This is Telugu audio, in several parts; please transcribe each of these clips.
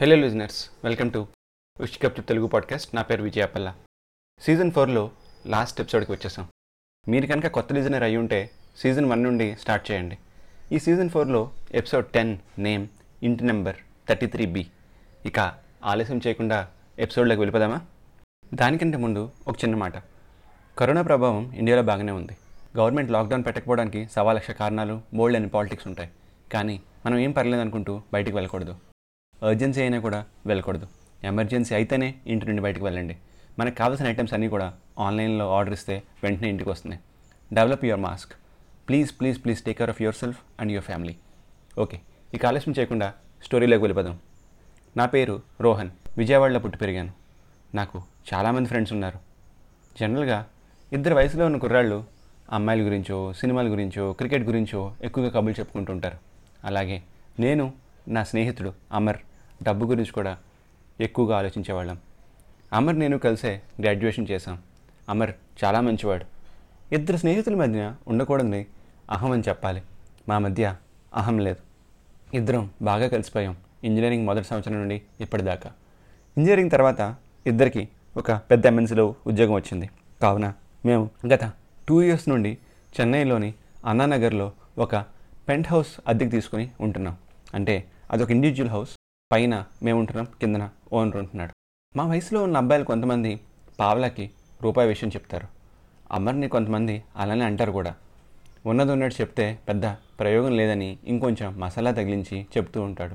హలో లిజనర్స్ వెల్కమ్ టు ఉష్కప్ టు తెలుగు పాడ్కాస్ట్ నా పేరు విజయాపల్ల సీజన్ ఫోర్లో లాస్ట్ ఎపిసోడ్కి వచ్చేసాం. మీరు కనుక కొత్త లిజనర్ అయి ఉంటే సీజన్ వన్ నుండి స్టార్ట్ చేయండి. ఈ సీజన్ ఫోర్లో ఎపిసోడ్ టెన్ నేమ్ ఇంటి నెంబర్ థర్టీ త్రీ బి ఇక ఆలస్యం చేయకుండా ఎపిసోడ్లోకి వెళ్ళిపోదామా? దానికంటే ముందు ఒక చిన్న మాట. కరోనా ప్రభావం ఇండియాలో బాగానే ఉంది. గవర్నమెంట్ లాక్డౌన్ పెట్టకపోవడానికి సవా లక్ష కారణాలు బోల్డ్ అని పాలిటిక్స్ ఉంటాయి. కానీ మనం ఏం పర్లేదు అనుకుంటూ బయటికి వెళ్ళకూడదు. అర్జెన్సీ అయినా కూడా వెళ్ళకూడదు. ఎమర్జెన్సీ అయితేనే ఇంటి నుండి బయటకు వెళ్ళండి. మనకు కావాల్సిన ఐటమ్స్ అన్నీ కూడా ఆన్లైన్లో ఆర్డర్ ఇస్తే వెంటనే ఇంటికి వస్తున్నాయి. Develop your mask please please please take care of yourself and your family okay ఇక ఆలస్యం చేయకుండా స్టోరీలోకి వెళ్ళిపోదాం. నా పేరు రోహన్. విజయవాడలో పుట్టి పెరిగాను. నాకు చాలామంది ఫ్రెండ్స్ ఉన్నారు. జనరల్గా ఇద్దరు వయసులో ఉన్న కుర్రాళ్ళు అమ్మాయిల గురించో సినిమాల గురించో క్రికెట్ గురించో ఎక్కువగా కబుర్లు చెప్పుకుంటుంటారు అలాగే నేను నా స్నేహితుడు అమర్. డబ్బు గురించి కూడా ఎక్కువగా ఆలోచించేవాళ్ళం. అమర్ నేను కలిసే గ్రాడ్యుయేషన్ చేశాం. అమర్ చాలా మంచివాడు. ఇద్దరు స్నేహితుల మధ్య ఉండకూడదని అహం అని చెప్పాలి. మా మధ్య అహం లేదు. ఇద్దరం బాగా కలిసిపోయాం. ఇంజనీరింగ్ మొదటి సంవత్సరం నుండి ఇప్పటిదాకా. ఇంజనీరింగ్ తర్వాత ఇద్దరికి ఒక పెద్ద ఎంఎన్సీలో ఉద్యోగం వచ్చింది. కావున మేము గత టూ ఇయర్స్ నుండి చెన్నైలోని అన్నానగర్లో ఒక పెంట్ హౌస్ అద్దెకి తీసుకుని ఉంటున్నాం. అంటే అదొక ఇండివిజువల్ హౌస్. పైన మేము ఉంటున్నాం కిందన ఓనర్ ఉంటున్నాడు. మా వయసులో ఉన్న అబ్బాయిలు కొంతమంది పావలాకి రూపాయి విషయం చెప్తారు. అమర్ని కొంతమంది అలానే అంటారు కూడా. ఉన్నది ఉన్నట్టు చెప్తే పెద్ద ప్రయోగం లేదని ఇంకొంచెం మసాలా తగిలించి చెప్తూ ఉంటాడు.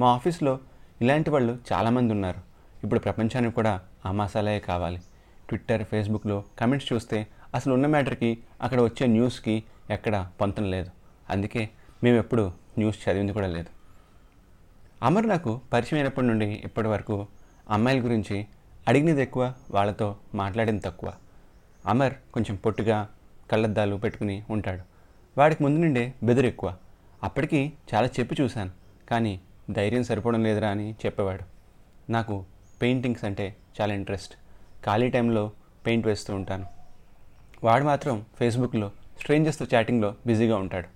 మా ఆఫీస్లో ఇలాంటి వాళ్ళు చాలామంది ఉన్నారు. ఇప్పుడు ప్రపంచానికి కూడా ఆ మసాలాయే కావాలి. ట్విట్టర్ ఫేస్బుక్లో కమెంట్స్ చూస్తే అసలు ఉన్న మ్యాటర్కి అక్కడ వచ్చే న్యూస్కి ఎక్కడ పొంతం లేదు. అందుకే మేము ఎప్పుడు న్యూస్ చదివింది కూడా లేదు. అమర్ నాకు పరిచయం అయినప్పటి నుండి ఇప్పటి వరకు అమ్మాయిల గురించి అడిగినది ఎక్కువ వాళ్ళతో మాట్లాడింది తక్కువ. అమర్ కొంచెం పొట్టుగా కళ్ళద్దాలు పెట్టుకుని ఉంటాడు. వాడికి ముందు నుండే బెదురు ఎక్కువ. అప్పటికి చాలా చెప్పి చూశాను కానీ ధైర్యం సరిపోవడం లేదురా అని చెప్పేవాడు. నాకు పెయింటింగ్స్ అంటే చాలా ఇంట్రెస్ట్. ఖాళీ టైంలో పెయింట్ వేస్తూ ఉంటాను. వాడు మాత్రం ఫేస్బుక్లో స్ట్రేంజర్స్తో చాటింగ్లో బిజీగా ఉంటాడు.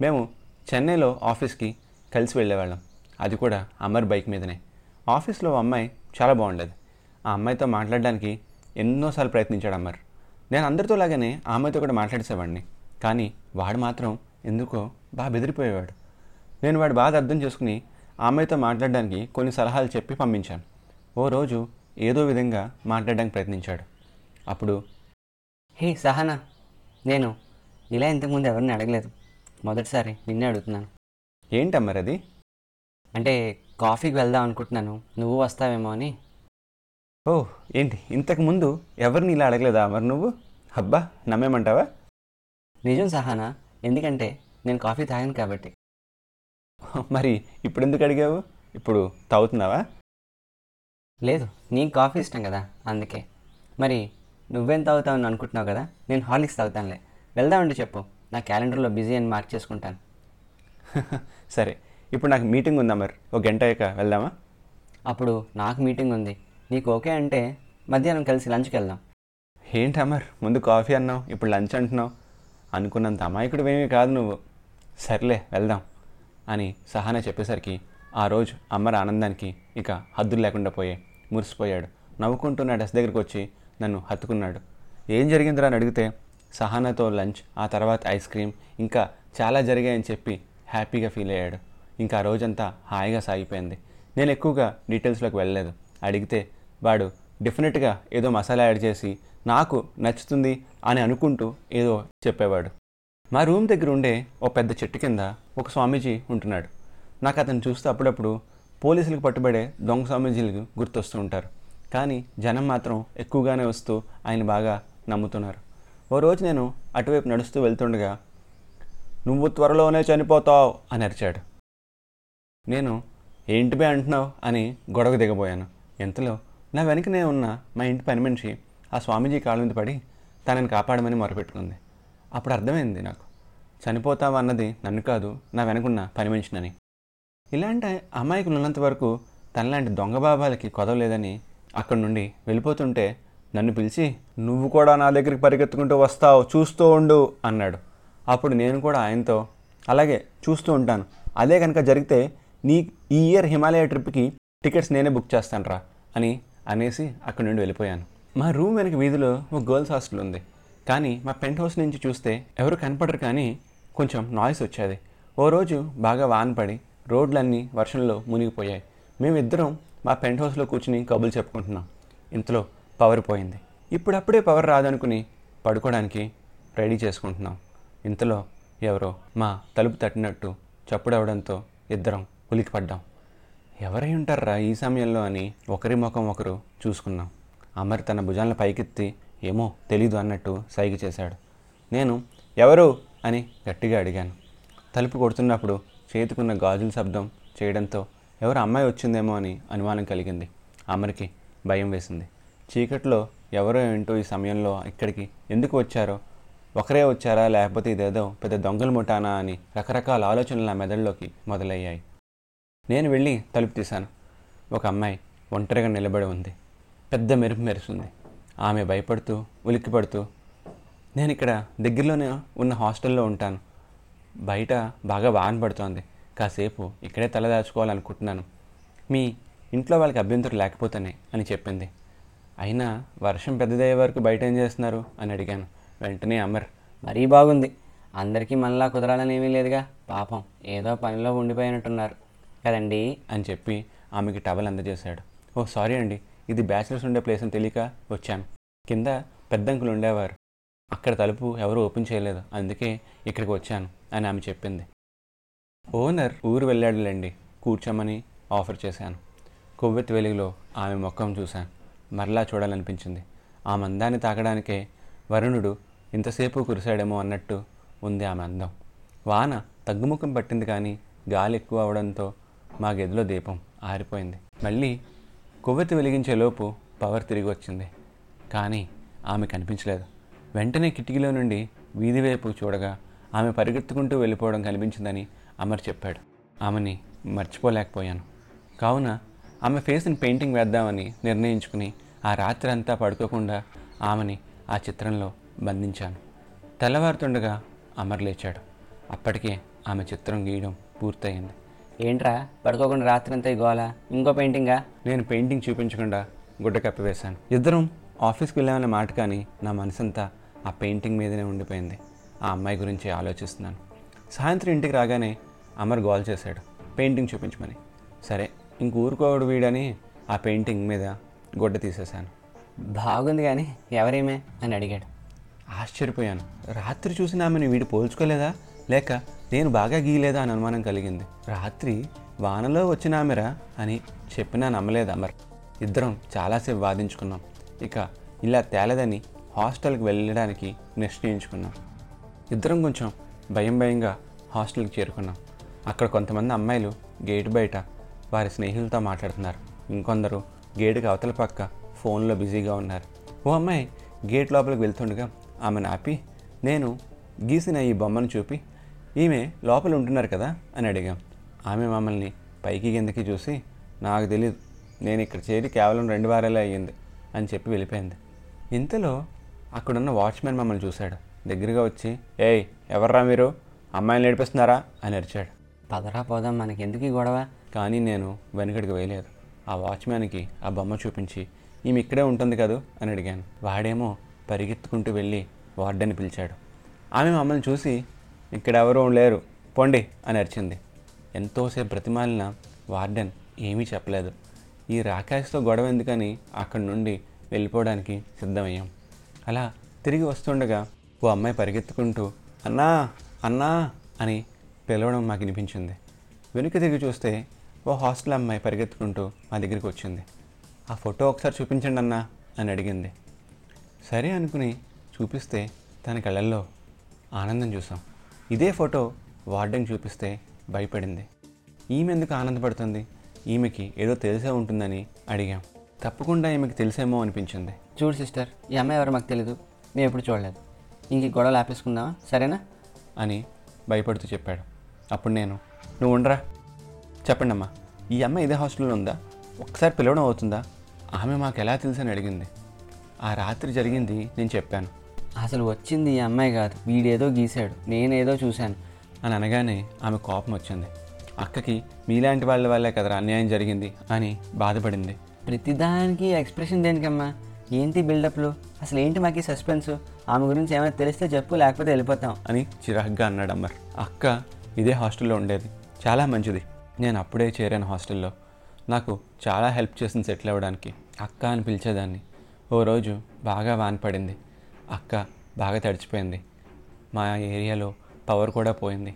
మేము చెన్నైలో ఆఫీస్కి కలిసి వెళ్ళేవాళ్ళం. అది కూడా అమర్ బైక్ మీదనే. ఆఫీస్లో అమ్మాయి చాలా బాగుండేది. ఆ అమ్మాయితో మాట్లాడడానికి ఎన్నోసార్లు ప్రయత్నించాడు అమర్. నేను అందరితో లాగానే ఆ అమ్మాయితో కూడా మాట్లాడేసేవాడిని. కానీ వాడు మాత్రం ఎందుకో బాగా బెదిరిపోయేవాడు. నేను వాడు బాగా అర్థం చేసుకుని ఆ అమ్మాయితో మాట్లాడడానికి కొన్ని సలహాలు చెప్పి పంపించాను. ఓ రోజు ఏదో విధంగా మాట్లాడడానికి ప్రయత్నించాడు. అప్పుడు హే సహనా నేను ఇలా ఇంతకుముందు ఎవరిని అడగలేదు. మొదటిసారి నిన్నే అడుగుతున్నాను. ఏంటి అది అంటే కాఫీకి వెళ్దాం అనుకుంటున్నాను. నువ్వు వస్తావేమో అని. ఓ ఏంటి? ఇంతకు ముందు ఎవరిని ఇలా అడగలేదా? మరి నువ్వు? అబ్బా నమ్మేమంటావా? నిజం సహనా ఎందుకంటే నేను కాఫీ తాగాను కాబట్టి. మరి ఇప్పుడు ఎందుకు అడిగావు? ఇప్పుడు తాగుతున్నావా? లేదు నీకు కాఫీ ఇష్టం కదా అందుకే. మరి నువ్వేం తాగుతావని అనుకుంటున్నావు కదా నేను హార్లిక్స్ తాగుతానులే. వెళ్దామంటే చెప్పు నా క్యాలెండర్లో బిజీ అని మార్క్ చేసుకుంటాను. సరే ఇప్పుడు నాకు మీటింగ్ ఉందా మరి? ఒక గంట అయ్యాక వెళ్దామా? అప్పుడు నాకు మీటింగ్ ఉంది. నీకు ఓకే అంటే మధ్యాహ్నం కలిసి లంచ్కి వెళ్దాం. ఏంటి అమర్? ముందు కాఫీ అన్నావు ఇప్పుడు లంచ్ అంటున్నావు. అనుకున్నంత అమాయకుడు ఏమీ కాదు నువ్వు. సర్లే వెళ్దాం అని సహానా చెప్పేసరికి ఆ రోజు అమ్మర్ ఆనందానికి ఇక హద్దులు లేకుండా పోయే మురిసిపోయాడు. నవ్వుకుంటూ నా డెస్క్ దగ్గరికి వచ్చి నన్ను హత్తుకున్నాడు. ఏం జరిగిందిరా అని అడిగితే సహానాతో లంచ్ ఆ తర్వాత ఐస్ క్రీమ్ ఇంకా చాలా జరిగాయని చెప్పి హ్యాపీగా ఫీల్ అయ్యాడు. ఇంకా ఆ రోజంతా హాయిగా సాగిపోయింది. నేను ఎక్కువగా డీటెయిల్స్లోకి వెళ్ళలేదు. అడిగితే వాడు డెఫినెట్గా ఏదో మసాలా యాడ్ చేసి నాకు నచ్చుతుంది అని అనుకుంటూ ఏదో చెప్పేవాడు. మా రూమ్ దగ్గర ఉండే ఓ పెద్ద చెట్టు కింద ఒక స్వామీజీ ఉంటున్నాడు. నాకు అతను చూస్తే అప్పుడప్పుడు పోలీసులకు పట్టుబడే దొంగ స్వామీజీలకు గుర్తొస్తూ ఉంటారు. కానీ జనం మాత్రం ఎక్కువగానే వస్తూ ఆయన బాగా నమ్ముతున్నారు. ఓ రోజు నేను అటువైపు నడుస్తూ వెళ్తుండగా నువ్వు త్వరలోనే చనిపోతావు అని అరిచాడు. నేను ఏంటి బే అంటున్నావు అని గొడవ దిగబోయాను. ఎంతలో? నా వెనకనే ఉన్న మా ఇంటి పని మనిషి ఆ స్వామీజీ కాళ్ళ మీద పడి తనని కాపాడమని మొరపెట్టుకుంది. అప్పుడు అర్థమైంది నాకు. చనిపోతావా అన్నది నన్ను కాదు నా వెనకున్న పని మనిషినని. ఇలాంటి అమాయకులు ఉన్నంత వరకు తనలాంటి దొంగ బాబాలకి కొదవలేదని అక్కడి నుండి వెళ్ళిపోతుంటే నన్ను పిలిచి నువ్వు కూడా నా దగ్గరికి పరిగెత్తుకుంటూ వస్తావు చూస్తూ ఉండు అన్నాడు. అప్పుడు నేను కూడా ఆయనతో అలాగే చూస్తూ ఉంటాను. అదే కనుక జరిగితే నీ ఈ ఇయర్ హిమాలయ ట్రిప్కి టికెట్స్ నేనే బుక్ చేస్తాను రా అని అనేసి అక్కడి నుండి వెళ్ళిపోయాను. మా రూమ్ వెనక వీధిలో ఒక గర్ల్స్ హాస్టల్ ఉంది. కానీ మా పెంట్ హౌస్ నుంచి చూస్తే ఎవరు కనపడరు కానీ కొంచెం నాయిస్ వచ్చేది. ఓ రోజు బాగా వాన పడి రోడ్లన్నీ వర్షంలో మునిగిపోయాయి. మేమిద్దరం మా పెంట్ హౌస్లో కూర్చుని కబుర్లు చెప్పుకుంటున్నాం. ఇంతలో పవర్ పోయింది. ఇప్పుడప్పుడే పవర్ రాదనుకుని పడుకోవడానికి రెడీ చేసుకుంటున్నాం. ఇంతలో ఎవరో మా తలుపు తట్టినట్టు చప్పుడవడంతో ఇద్దరం ఉలికి పడ్డాం ఎవరై ఉంటారా ఈ సమయంలో అని ఒకరి ముఖం ఒకరు చూసుకున్నాం. అమర్ తన భుజాలను పైకెత్తి ఏమో తెలీదు అన్నట్టు సైగ చేశాడు. నేను ఎవరు? అని గట్టిగా అడిగాను. తలుపు కొడుతున్నప్పుడు చేతికున్న గాజుల శబ్దం చేయడంతో ఎవరు అమ్మాయి వచ్చిందేమో అని అనుమానం కలిగింది. అమర్కి భయం వేసింది. చీకట్లో ఎవరో ఏంటో ఈ సమయంలో ఇక్కడికి ఎందుకు వచ్చారో ఒకరే వచ్చారా లేకపోతే ఇదేదో పెద్ద దొంగలు ముఠానా అని రకరకాల ఆలోచనలు నా మెదడులోకి మొదలయ్యాయి. నేను వెళ్ళి తలుపు తీశాను. ఒక అమ్మాయి ఒంటరిగా నిలబడి ఉంది. పెద్ద మెరుపు మెరుస్తుంది ఆమె భయపడుతూ ఉలిక్కిపడుతూ నేను ఇక్కడ దగ్గరలోనే ఉన్న హాస్టల్లో ఉంటాను. బయట బాగా వాన పడుతోంది. కాసేపు ఇక్కడే తలదాచుకోవాలనుకుంటున్నాను మీ ఇంట్లో వాళ్ళకి అభ్యంతరం లేకపోతేనే అని చెప్పింది. అయినా వర్షం పెద్దదయ్యే వరకు బయట ఏం చేస్తున్నారు? అని అడిగాను. వెంటనే అమర్ మరీ బాగుంది. అందరికీ మనలా కుదరాలని ఏమీ లేదుగా. పాపం ఏదో పనిలో ఉండిపోయినట్టున్నారు. కదండి అని చెప్పి ఆమెకి టవల్ అందజేశాడు. ఓ సారీ అండి ఇది బ్యాచిలర్స్ ఉండే ప్లేస్ అని తెలియక వచ్చాను. కింద పెద్దంకులు ఉండేవారు. అక్కడ తలుపు ఎవరు ఓపెన్ చేయలేదు. అందుకే ఇక్కడికి వచ్చాను అని ఆమె చెప్పింది. ఓనర్ ఊరు వెళ్ళాడులేండి కూర్చోమని ఆఫర్ చేశాను. కొవ్వెత్తి వెలుగులో ఆమె ముఖం చూశాను. మరలా చూడాలనిపించింది. ఆ మందాన్ని తాకడానికే వరుణుడు ఇంతసేపు కురిశాడేమో అన్నట్టు ఉంది ఆమె అందం. వాన తగ్గుముఖం పట్టింది కానీ గాలి ఎక్కువ అవడంతో మా గదిలో దీపం ఆరిపోయింది. మళ్ళీ కొవ్వెత్తి వెలిగించేలోపు పవర్ తిరిగి వచ్చింది. కానీ ఆమె కనిపించలేదు. వెంటనే కిటికీలో నుండి వీధి వైపు చూడగా ఆమె పరిగెత్తుకుంటూ వెళ్ళిపోవడం కనిపించిందని అమర్ చెప్పాడు. ఆమెని మర్చిపోలేకపోయాను. కావున ఆమె ఫేస్ని పెయింటింగ్ వేద్దామని నిర్ణయించుకుని ఆ రాత్రి అంతా పడుకోకుండా ఆమెని ఆ చిత్రంలో బంధించాను. తెల్లవారుతుండగా అమర్ లేచాడు. అప్పటికే ఆమె చిత్రం గీయడం పూర్తయింది. ఏంట్రా? పడుకోకుండా రాత్రి అంతా ఈ గోల. ఇంకో పెయింటింగా? నేను పెయింటింగ్ చూపించకుండా గుడ్డ కప్పివేశాను ఇద్దరం ఆఫీస్కి వెళ్ళామన్న మాట కానీ నా మనసంతా ఆ పెయింటింగ్ మీదనే ఉండిపోయింది. ఆ అమ్మాయి గురించి ఆలోచిస్తున్నాను. సాయంత్రం ఇంటికి రాగానే అమర్ గోల్ చేశాడు. పెయింటింగ్ చూపించమని. సరే ఇంక ఊరుకోవడు వీడని ఆ పెయింటింగ్ మీద గుడ్డ తీసేశాను. బాగుంది కానీ ఎవరేమే? అని అడిగాడు. ఆశ్చర్యపోయాను. రాత్రి చూసిన ఆమెను వీడు పోల్చుకోలేదా? లేక నేను బాగా గీయలేదా అని అనుమానం కలిగింది. రాత్రి వానలో వచ్చిన ఆమెరా అని చెప్పినా నమ్మలేదు అమర్ ఇద్దరం చాలాసేపు వాదించుకున్నాం. ఇక ఇలా తేలదని హాస్టల్కి వెళ్ళడానికి నిశ్చయించుకున్నాం. ఇద్దరం కొంచెం భయం భయంగా హాస్టల్కి చేరుకున్నాం. అక్కడ కొంతమంది అమ్మాయిలు గేట్ బయట వారి స్నేహితులతో మాట్లాడుతున్నారు. ఇంకొందరు గేటుకి అవతల పక్క ఫోన్లో బిజీగా ఉన్నారు. ఓ అమ్మాయి గేట్ లోపలికి వెళ్తుండగా ఆమెను ఆపి నేను గీసిన ఈ బొమ్మను చూపి ఈమె లోపల ఉంటున్నారు కదా అని అడిగాం. ఆమె మమ్మల్ని పైకి కిందకి చూసి నాకు తెలియదు నేను ఇక్కడ చేరి కేవలం రెండు వారాలే అయ్యింది అని చెప్పి వెళ్ళిపోయింది. ఇంతలో అక్కడున్న వాచ్మెన్ మమ్మల్ని చూశాడు. దగ్గరగా వచ్చి ఏయ్ ఎవర్రా మీరు? అమ్మాయిని నడిపిస్తున్నారా అని అరిచాడు. పదరా పోదాం మనకి ఎందుకు ఈ గొడవ? కానీ నేను వెనుకడికి వేయలేదు. ఆ వాచ్మ్యాన్కి ఆ బొమ్మ చూపించి ఈమె ఇక్కడే ఉంటుంది కదూ? అని అడిగాను. వాడేమో పరిగెత్తుకుంటూ వెళ్ళి వార్డెన్ పిలిచాడు. ఆమె మమ్మల్ని చూసి ఇక్కడ ఎవరూ లేరు. పొండి అని అరిచింది. ఎంతోసేపు బ్రతిమాలిన వార్డెన్ ఏమీ చెప్పలేదు. ఈ రాకేష్తో గొడవ ఎందుకని అక్కడి నుండి వెళ్ళిపోవడానికి సిద్ధమయ్యాం. అలా తిరిగి వస్తుండగా ఓ అమ్మాయి పరిగెత్తుకుంటూ అన్నా అన్నా అని పిలవడం మాకు వినిపించింది. వెనుక తిరిగి చూస్తే ఓ హాస్టల్ అమ్మాయి పరిగెత్తుకుంటూ మా దగ్గరికి వచ్చింది. ఆ ఫోటో ఒకసారి చూపించండి అన్నా అని అడిగింది. సరే అనుకుని చూపిస్తే తన కళ్ళల్లో ఆనందం చూసాం. ఇదే ఫోటో వార్డెన్ చూపిస్తే భయపడింది. ఈమె ఎందుకు ఆనందపడుతుంది? ఈమెకి ఏదో తెలిసే ఉంటుందని అడిగాం. తప్పకుండా ఈమెకి తెలిసేమో అనిపించింది. చూడు సిస్టర్ ఈ అమ్మాయి ఎవరో మాకు తెలీదు. మేము ఎప్పుడు చూడలేదు. ఇంక గొడవలు ఆపేసుకుందామా? సరేనా? అని భయపడుతూ చెప్పాడు. అప్పుడు నేను నువ్వు ఉండరా? చెప్పండి అమ్మా ఈ అమ్మాయి ఇదే హాస్టల్లో ఉందా? ఒకసారి పిలవడం అవుతుందా? ఆమె మాకు ఎలా తెలుసని అడిగింది. ఆ రాత్రి జరిగింది నేను చెప్పాను. అసలు వచ్చింది ఈ అమ్మాయి కాదు. వీడేదో గీశాడు. నేనేదో చూశాను. అని అనగానే ఆమె కోపం వచ్చింది. అక్కకి మీలాంటి వాళ్ళ వల్లే కదరా అన్యాయం జరిగింది అని బాధపడింది. ప్రతిదానికి ఎక్స్ప్రెషన్ దేనికమ్మా? ఏంటి బిల్డప్లు? అసలు ఏంటి మాకు సస్పెన్స్? ఆమె గురించి ఏమైనా తెలిస్తే చెప్పు లేకపోతే వెళ్ళిపోతాం. అని చిరాగ్గా అన్నాడు అమ్మర్ అక్క ఇదే హాస్టల్లో ఉండేది. చాలా మంచిది. నేను అప్పుడే చేరాను హాస్టల్లో. నాకు చాలా హెల్ప్ చేసింది సెటిల్ అవ్వడానికి. అక్క అని పిలిచేదాన్ని. ఓ రోజు బాగా వాన పడింది. అక్క బాగా తడిచిపోయింది. మా ఏరియాలో పవర్ కూడా పోయింది.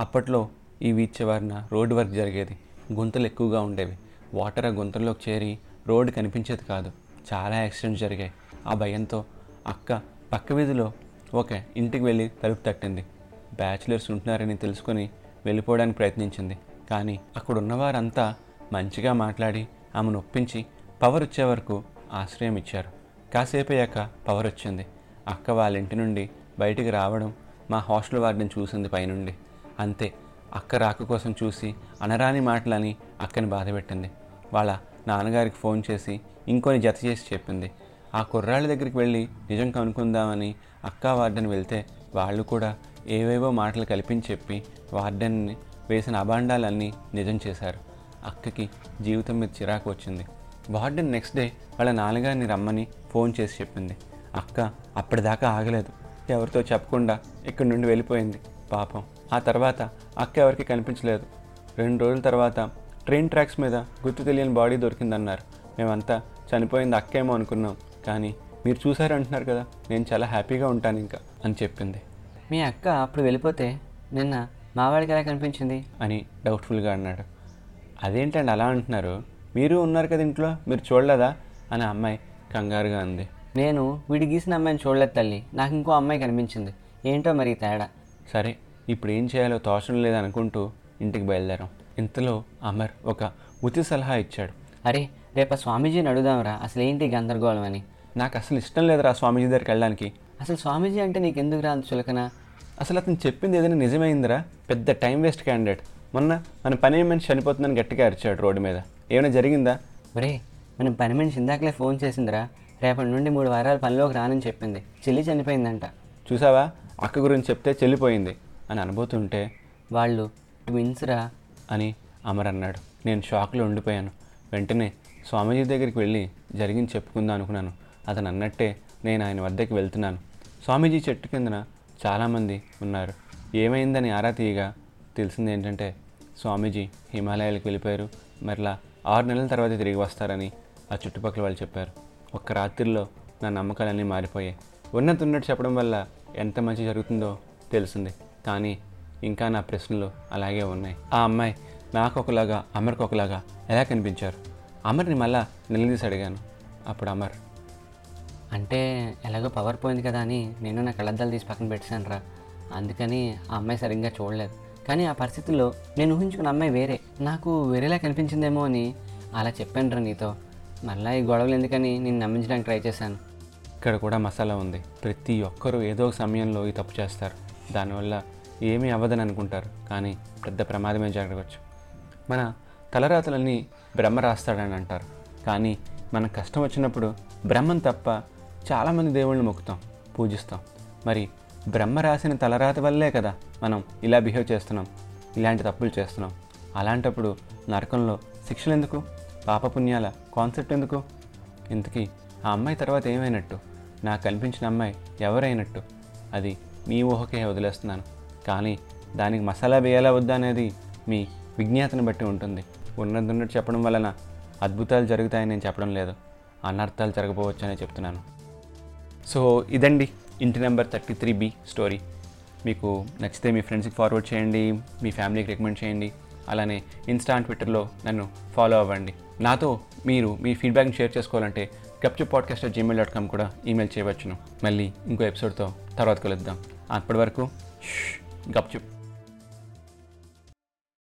అప్పట్లో ఈ వీచ్ వారిన రోడ్డు వర్క్ జరిగేది. గుంతలు ఎక్కువగా ఉండేవి. వాటర్ ఆ గుంతల్లోకి చేరి రోడ్డు కనిపించేది కాదు. చాలా యాక్సిడెంట్స్ జరిగాయి. ఆ భయంతో అక్క పక్క వీధిలో ఒక ఇంటికి వెళ్ళి తలుపు తట్టింది. బ్యాచిలర్స్ ఉంటున్నారని తెలుసుకొని వెళ్ళిపోవడానికి ప్రయత్నించింది. కానీ అక్కడ ఉన్నవారంతా మంచిగా మాట్లాడి ఆమెను ఒప్పించి పవర్ వచ్చే వరకు ఆశ్రయం ఇచ్చారు. కాసేపు అయ్యాక పవర్ వచ్చింది. అక్క వాళ్ళ ఇంటి నుండి బయటికి రావడం మా హాస్టల్ వారిని చూసింది పైనుండి. అంతే అక్క రాక కోసం చూసి అనరాని మాటలని అక్కని బాధపెట్టింది వాళ్ళ నాన్నగారికి ఫోన్ చేసి ఇంకొని జత చేసి చెప్పింది. ఆ కుర్రాళ్ళ దగ్గరికి వెళ్ళి నిజం కనుక్కుందామని అక్క వార్డెన్ వెళ్తే వాళ్ళు కూడా ఏవేవో మాటలు కల్పించి చెప్పి వార్డెన్ని వేసిన అభాండాలన్నీ నిజం చేశారు. అక్కకి జీవితం మీద చిరాకు వచ్చింది. వార్డెన్ నెక్స్ట్ డే వాళ్ళ నాన్నగారిని రమ్మని ఫోన్ చేసి చెప్పింది. అక్క అప్పటిదాకా ఆగలేదు. ఎవరితో చెప్పకుండా ఇక్కడి నుండి వెళ్ళిపోయింది. పాపం. ఆ తర్వాత అక్క ఎవరికి కనిపించలేదు. రెండు రోజుల తర్వాత ట్రైన్ ట్రాక్స్ మీద గుర్తు తెలియని బాడీ దొరికిందన్నారు. మేమంతా చనిపోయింది అక్కేమో అనుకున్నాం. కానీ మీరు చూసారంటున్నారు కదా నేను చాలా హ్యాపీగా ఉంటాను ఇంకా అని చెప్పింది. మీ అక్క అప్పుడు వెళ్ళిపోతే నిన్న మావాడికి ఎలా కనిపించింది? అని డౌట్ఫుల్గా అన్నాడు. అదేంటండి అలా అంటున్నారు? మీరు ఉన్నారు కదా ఇంట్లో మీరు చూడలేదా? అని అమ్మాయి కంగారుగా అంది. నేను వీడి గీసిన అమ్మాయిని చూడలేదు తల్లి. నాకు ఇంకో అమ్మాయి కనిపించింది. ఏంటో మరి తేడా? సరే ఇప్పుడు ఏం చేయాలో తోచడం లేదనుకుంటూ ఇంటికి బయలుదేరాం. ఇంతలో అమర్ ఒక ఉచిత సలహా ఇచ్చాడు. అరే రేపు ఆ స్వామీజీని అడుగుదాంరా. అసలు ఏంటి గందరగోళం అని? నాకు అసలు ఇష్టం లేదురా స్వామీజీ దగ్గరికి వెళ్ళడానికి. అసలు స్వామీజీ అంటే నీకు ఎందుకు రాదు చులకన? అసలు అతను చెప్పింది ఏదైనా నిజమైందిరా? పెద్ద టైం వేస్ట్ క్యాండిడేట్. మొన్న మన పని మనిషి చనిపోతుందని గట్టిగా అరిచాడు రోడ్డు మీద. ఏమైనా జరిగిందా? ఒరే మనం పని మనిషి ఇందాకలే ఫోన్ చేసిందిరా. రేపటి నుండి మూడు వారాలు పనిలోకి రానని చెప్పింది. చెల్లి చనిపోయిందంట. చూసావా? అక్క గురించి చెప్తే చెల్లిపోయింది అని అనుభూతుంటే వాళ్ళు ట్విన్స్ రా అని అమర్ అన్నాడు. నేను షాక్లో ఉండిపోయాను. వెంటనే స్వామీజీ దగ్గరికి వెళ్ళి జరిగింది చెప్పుకుందాం అనుకున్నాను. అతను అన్నట్టే నేను ఆయన వద్దకు వెళ్తున్నాను. స్వామీజీ చెట్టు కిందన చాలామంది ఉన్నారు. ఏమైందని ఆరా తీయగా తెలిసింది ఏంటంటే స్వామీజీ హిమాలయాలకు వెళ్ళిపోయారు. మరలా ఆరు నెలల తర్వాత తిరిగి వస్తారని ఆ చుట్టుపక్కల వాళ్ళు చెప్పారు. ఒక్క రాత్రిలో నా నమ్మకాలన్నీ మారిపోయాయి. ఉన్నత ఉన్నట్టు చెప్పడం వల్ల ఎంత మంచి జరుగుతుందో తెలిసింది కానీ ఇంకా నా ప్రశ్నలు అలాగే ఉన్నాయి. ఆ అమ్మాయి నాకు ఒకలాగా అమర్కి ఒకలాగా ఎలా కనిపించారు? అమర్ని మళ్ళా నిలదీసి అడిగాను. అప్పుడు అమర్ అంటే ఎలాగో పవర్ పోయింది కదా అని నేను నా కళ్ళద్దాలు తీసి పక్కన పెట్టాను రా. అందుకని ఆ అమ్మాయి సరిగ్గా చూడలేదు. కానీ ఆ పరిస్థితుల్లో నేను ఊహించుకున్న అమ్మాయి వేరే. నాకు వేరేలా కనిపించిందేమో అని అలా చెప్పాను రా నీతో. మళ్ళీ ఈ గొడవలు ఎందుకని నేను నమ్మించడానికి ట్రై చేశాను. ఇక్కడ కూడా మసాలా ఉంది. ప్రతి ఒక్కరూ ఏదో ఒక సమయంలో ఈ తప్పు చేస్తారు. దానివల్ల ఏమీ అవ్వదని అనుకుంటారు. కానీ పెద్ద ప్రమాదమే జరగవచ్చు. మన తలరాతలన్నీ బ్రహ్మ రాస్తాడని అంటారు. కానీ మనకు కష్టం వచ్చినప్పుడు బ్రహ్మం తప్ప చాలామంది దేవుళ్ళని మొక్కుతాం పూజిస్తాం. మరి బ్రహ్మ రాసిన తలరాత వల్లే కదా మనం ఇలా బిహేవ్ చేస్తున్నాం ఇలాంటి తప్పులు చేస్తున్నాం. అలాంటప్పుడు నరకంలో శిక్షలు ఎందుకు? పాపపుణ్యాల కాన్సెప్ట్ ఎందుకు? ఇంతకీ ఆ అమ్మాయి తర్వాత ఏమైనట్టు? నాకు కనిపించిన అమ్మాయి ఎవరైనట్టు? అది మీ ఊహకే వదిలేస్తున్నాను. కానీ దానికి మసాలా వేయాలా వద్దా అనేది మీ విజ్ఞాతను బట్టి ఉంటుంది. ఉన్నదిన్నట్టు చెప్పడం వలన అద్భుతాలు జరుగుతాయని నేను చెప్పడం లేదు. అనర్థాలు జరగపోవచ్చు అనే చెప్తున్నాను. సో ఇదండి ఇంటి number thirty three B story. మీకు నచ్చితే మీ ఫ్రెండ్స్కి ఫార్వర్డ్ చేయండి మీ ఫ్యామిలీకి రికమెండ్ చేయండి. అలానే ఇన్స్టా అండ్ ట్విట్టర్లో నన్ను ఫాలో అవ్వండి. నాతో మీరు మీ ఫీడ్బ్యాక్ని షేర్ చేసుకోవాలంటే Gupchup podcast Gmail dot com కూడా ఈమెయిల్ చేయవచ్చును. మళ్ళీ ఇంకో ఎపిసోడ్తో తర్వాత కలుద్దాం. అప్పటి వరకు గప్చుప్